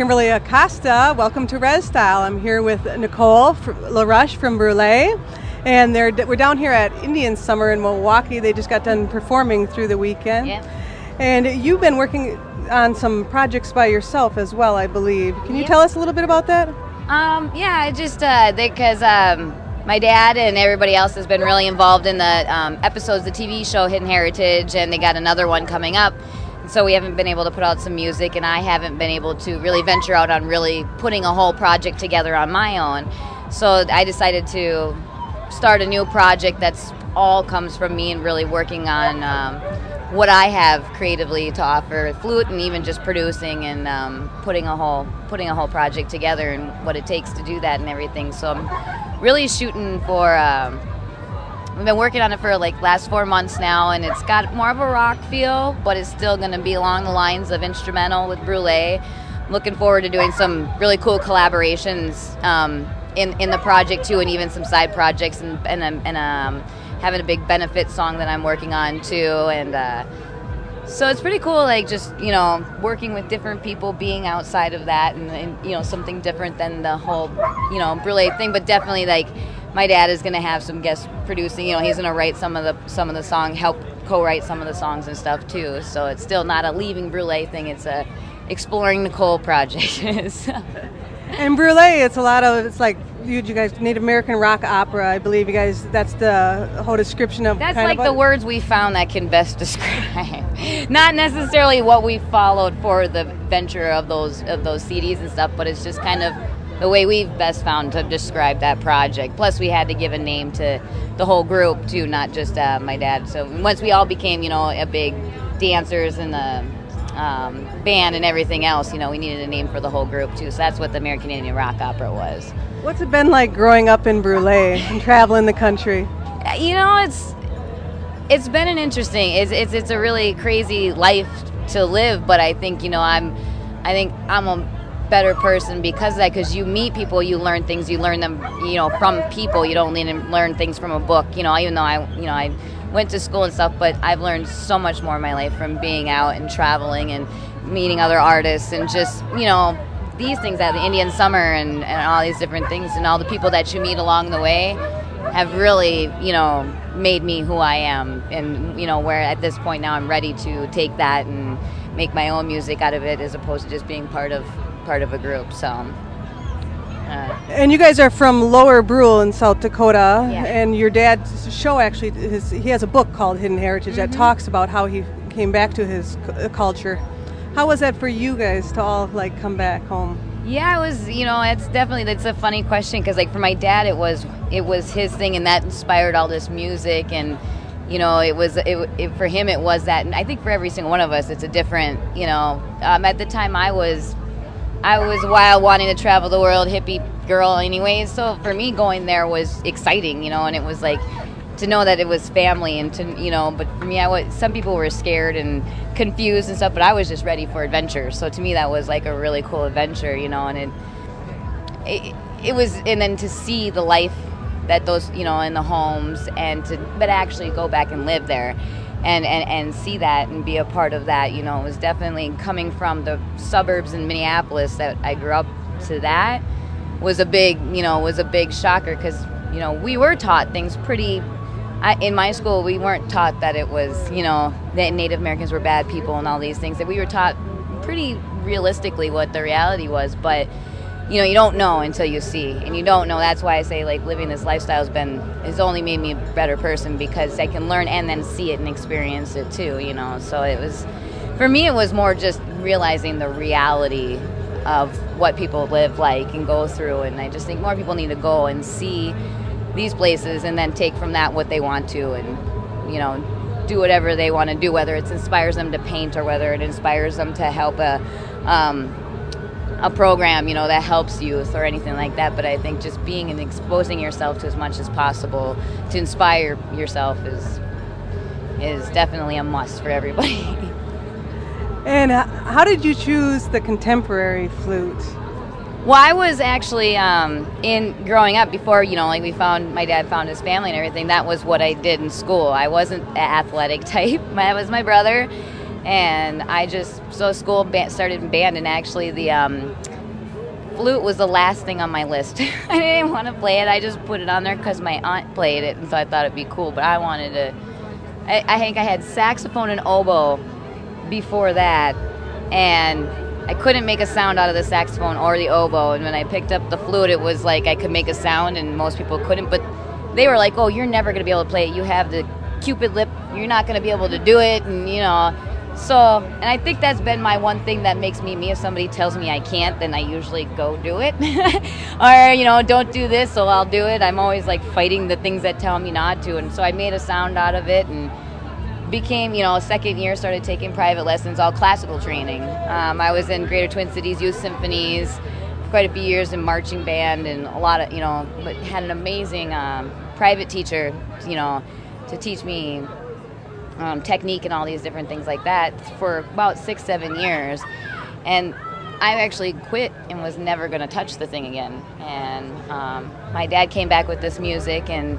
Acosta. Welcome to Res Style. I'm here with Nicole LaRush from Brule. And they're, we're down here at Indian Summer in Milwaukee. They just got done performing through the weekend. Yeah. And you've been working on some projects by yourself as well, I believe. Can you Yeah. tell us a little bit about that? Um, yeah, I just uh, because um, my dad and everybody else has been really involved in the um, episodes, of the TV show Hidden Heritage, and they got another one coming up. So we haven't been able to put out some music, and I haven't been able to really venture out on really putting a whole project together on my own. So I decided to start a new project that's all comes from me and really working on um, what I have creatively to offer, flute and even just producing and um, putting a whole putting a whole project together and what it takes to do that and everything. So I'm really shooting for. Um, We've been working on it for like last four months now, and it's got more of a rock feel, but it's still going to be along the lines of instrumental with Brule. Looking forward to doing some really cool collaborations um, in in the project too, and even some side projects, and and, um, and um, having a big benefit song that I'm working on too, and. Uh, so it's pretty cool, like just you know working with different people, being outside of that, and, and you know something different than the whole you know Brule thing. But definitely, like my dad is going to have some guest producing. You know, he's going to write some of the some of the song, help co-write some of the songs and stuff too. So it's still not a leaving Brule thing. It's a exploring Nicole project. And Brule, it's a lot of, it's like you, you guys, Native American rock opera, I believe you guys, that's the whole description of That's like of the words we found that can best describe. Not necessarily what we followed for the venture of those of those CDs and stuff, but it's just kind of the way we've best found to describe that project. Plus, we had to give a name to the whole group too, not just uh, my dad. So once we all became, you know, a big dancers and the um, band and everything else, you know, we needed a name for the whole group too. So that's what the American Indian Rock Opera was. What's it been like growing up in Brule and traveling the country? Uh, you know it's it's been an interesting it's, it's it's a really crazy life to live but i think you know i'm i think i'm a better person because of that because you meet people you learn things you learn them you know from people you don't learn learn things from a book you know even though i you know i went to school and stuff but i've learned so much more in my life from being out and traveling and meeting other artists and just you know these things at the indian summer and, and all these different things and all the people that you meet along the way have really, you know, made me who I am. And, you know, where at this point now I'm ready to take that and make my own music out of it as opposed to just being part of part of a group. So uh, And you guys are from Lower Brule in South Dakota, Yeah. and your dad's show actually, his, he has a book called Hidden Heritage that Mm-hmm. talks about how he came back to his c- uh, culture. How was that for you guys to all like come back home? Yeah, it was. You know, it's definitely that's a funny question because like for my dad, it was it was his thing, and that inspired all this music, and you know, it was it, it for him it was that, and I think for every single one of us, it's a different. You know, um, at the time I was I was wild, wanting to travel the world, hippie girl, anyways. So for me, going there was exciting, you know, and it was like to know that it was family and to you know. But for me, I was some people were scared and confused and stuff, but I was just ready for adventure. So to me, that was like a really cool adventure, you know, and it it, it was, and then to see the life that those you know in the homes and to but actually go back and live there and, and, and see that and be a part of that, you know, it was definitely coming from the suburbs in Minneapolis that I grew up to that was a big, you know, was a big shocker because, you know, we were taught things pretty. I, in my school, we weren't taught that it was, you know, that Native Americans were bad people and all these things. That we were taught pretty realistically what the reality was, but you know, you don't know until you see, and you don't know. That's why I say like living this lifestyle has been has only made me a better person because I can learn and then see it and experience it too. You know, so it was for me. It was more just realizing the reality of what people live like and go through, and I just think more people need to go and see these places and then take from that what they want to, and you know, do whatever they want to do, whether it inspires them to paint or whether it inspires them to help a. Um, a program, you know, that helps youth or anything like that. But I think just being and exposing yourself to as much as possible to inspire yourself is is definitely a must for everybody. And how did you choose the contemporary flute? well, I was actually um, in growing up before, you know, like we found my dad found his family and everything. That was what I did in school. I wasn't an athletic type. That was my brother, and I just so school started in band and actually the um, flute was the last thing on my list. I didn't want to play it. I just put it on there because my aunt played it, and so I thought it'd be cool. But I wanted to. I, I think I had saxophone and oboe before that, and I couldn't make a sound out of the saxophone or the oboe. And when I picked up the flute, it was like I could make a sound, and most people couldn't. But they were like, "Oh, you're never gonna be able to play it. You have the cupid lip. You're not gonna be able to do it." And you know, so, and I think that's been my one thing that makes me me. If somebody tells me I can't, then I usually go do it. or, you know, don't do this, so I'll do it. I'm always like fighting the things that tell me not to. And so I made a sound out of it and became, you know, second year, started taking private lessons, all classical training. Um, I was in Greater Twin Cities Youth Symphonies for quite a few years in marching band and a lot of, you know, but had an amazing um, private teacher, you know, to teach me um, technique and all these different things like that for about six, seven years. And I actually quit and was never going to touch the thing again. And um, my dad came back with this music, and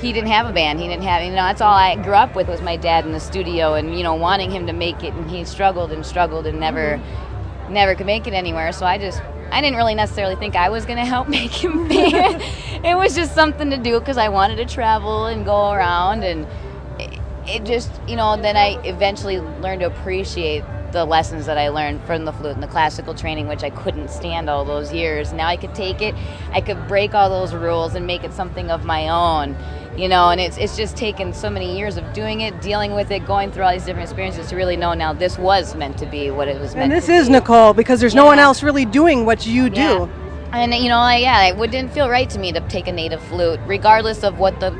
he didn't have a band. He didn't have, you know, that's all I grew up with was my dad in the studio, and you know, wanting him to make it. And he struggled and struggled and never, mm-hmm. never could make it anywhere. So I just, I didn't really necessarily think I was going to help make him band. it was just something to do because I wanted to travel and go around and it just, you know, then I eventually learned to appreciate the lessons that I learned from the flute and the classical training, which I couldn't stand all those years. Now I could take it, I could break all those rules and make it something of my own, you know. And it's it's just taken so many years of doing it, dealing with it, going through all these different experiences to really know now this was meant to be what it was meant. To be. And this is be. Nicole because there's yeah. no one else really doing what you do. Yeah. And you know, yeah, it didn't feel right to me to take a native flute, regardless of what the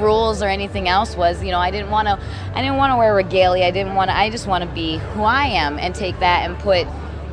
rules or anything else was you know i didn't want to i didn't want to wear regalia. I didn't want to i just want to be who i am and take that and put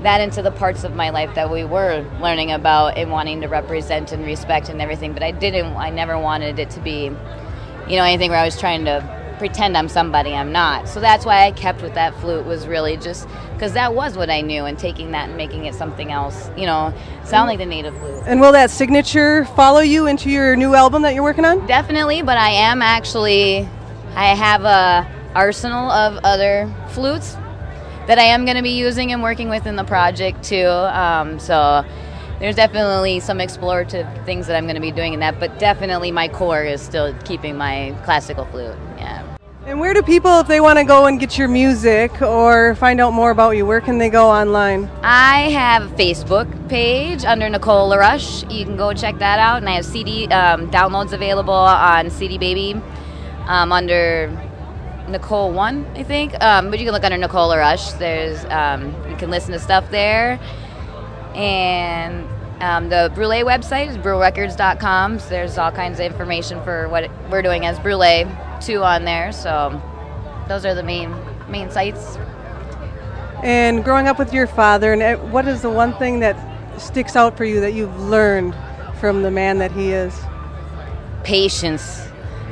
that into the parts of my life that we were learning about and wanting to represent and respect and everything. But i didn't i never wanted it to be you know anything where i was trying to pretend I'm somebody I'm not. So that's why I kept with that flute was really just because that was what I knew, and taking that and making it something else, you know, sound like the native flute. And will that signature follow you into your new album that you're working on? Definitely, but I am actually, I have a arsenal of other flutes that I am going to be using and working with in the project too. Um, so there's definitely some explorative things that I'm going to be doing in that, but definitely my core is still keeping my classical flute. And where do people, if they want to go and get your music or find out more about you, where can they go online? I have a Facebook page under Nicole LaRush. You can go check that out. And I have CD um, downloads available on CD Baby um, under Nicole One, I think. Um, but you can look under Nicole LaRush. There's um, you can listen to stuff there. And um, the Brule website is brulerecords.com. So there's all kinds of information for what we're doing as Brule two on there. So those are the main main sites. And growing up with your father, and uh, what is the one thing that sticks out for you that you've learned from the man that he is? Patience.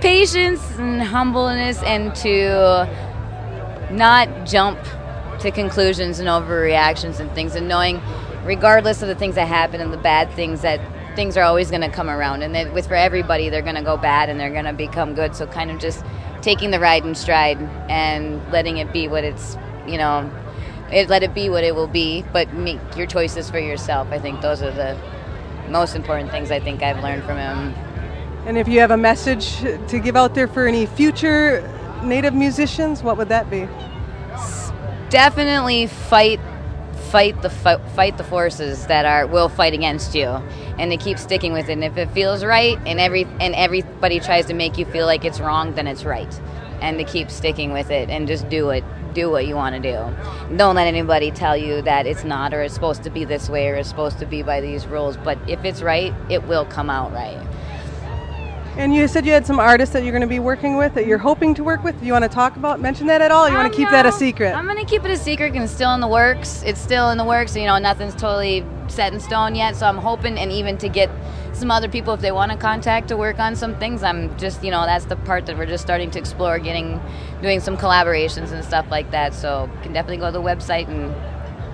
Patience and humbleness, and to not jump to conclusions and overreactions and things, and knowing, regardless of the things that happen and the bad things that things are always going to come around, and then with for everybody, they're going to go bad and they're going to become good. So kind of just taking the ride in stride and letting it be what it's, you know, it, let it be what it will be, but make your choices for yourself. I think those are the most important things I think I've learned from him. And if you have a message to give out there for any future Native musicians, what would that be? Definitely fight fight the fight the forces that are will fight against you and to keep sticking with it. And if it feels right and every and everybody tries to make you feel like it's wrong then it's right. And to keep sticking with it and just do it do what you want to do. Don't let anybody tell you that it's not or it's supposed to be this way or it's supposed to be by these rules but if it's right it will come out right and you said you had some artists that you're going to be working with that you're hoping to work with. Do you want to talk about, mention that at all? Or you oh, want to keep that a secret? I'm going to keep it a secret and it's still in the works. It's still in the works. You know, nothing's totally set in stone yet. So I'm hoping and even to get some other people if they want to contact to work on some things. I'm just, you know, that's the part that we're just starting to explore, getting, doing some collaborations and stuff like that. So can definitely go to the website and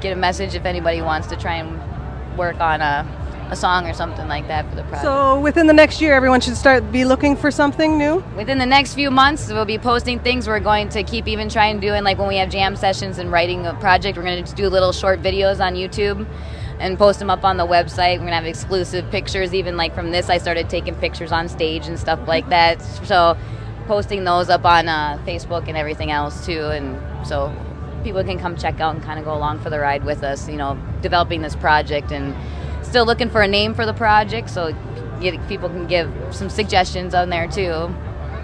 get a message if anybody wants to try and work on a, a song or something like that for the project. So within the next year, everyone should start be looking for something new. Within the next few months, we'll be posting things. We're going to keep even trying to do, and like when we have jam sessions and writing a project, we're going to do little short videos on YouTube and post them up on the website. We're gonna have exclusive pictures, even like from this. I started taking pictures on stage and stuff like that. So posting those up on uh, Facebook and everything else too, and so people can come check out and kind of go along for the ride with us. You know, developing this project and still looking for a name for the project, so people can give some suggestions on there too.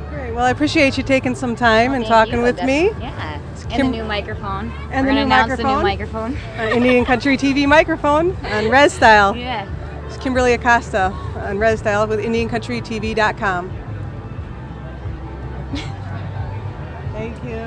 Great. Well, I appreciate you taking some time and talking you. with That's, me. Yeah. And the new microphone. And We're the new microphone. the new microphone. uh, Indian Country TV microphone on Res Style. Yeah. It's Kimberly Acosta on Res Style with IndianCountryTV.com. Thank you.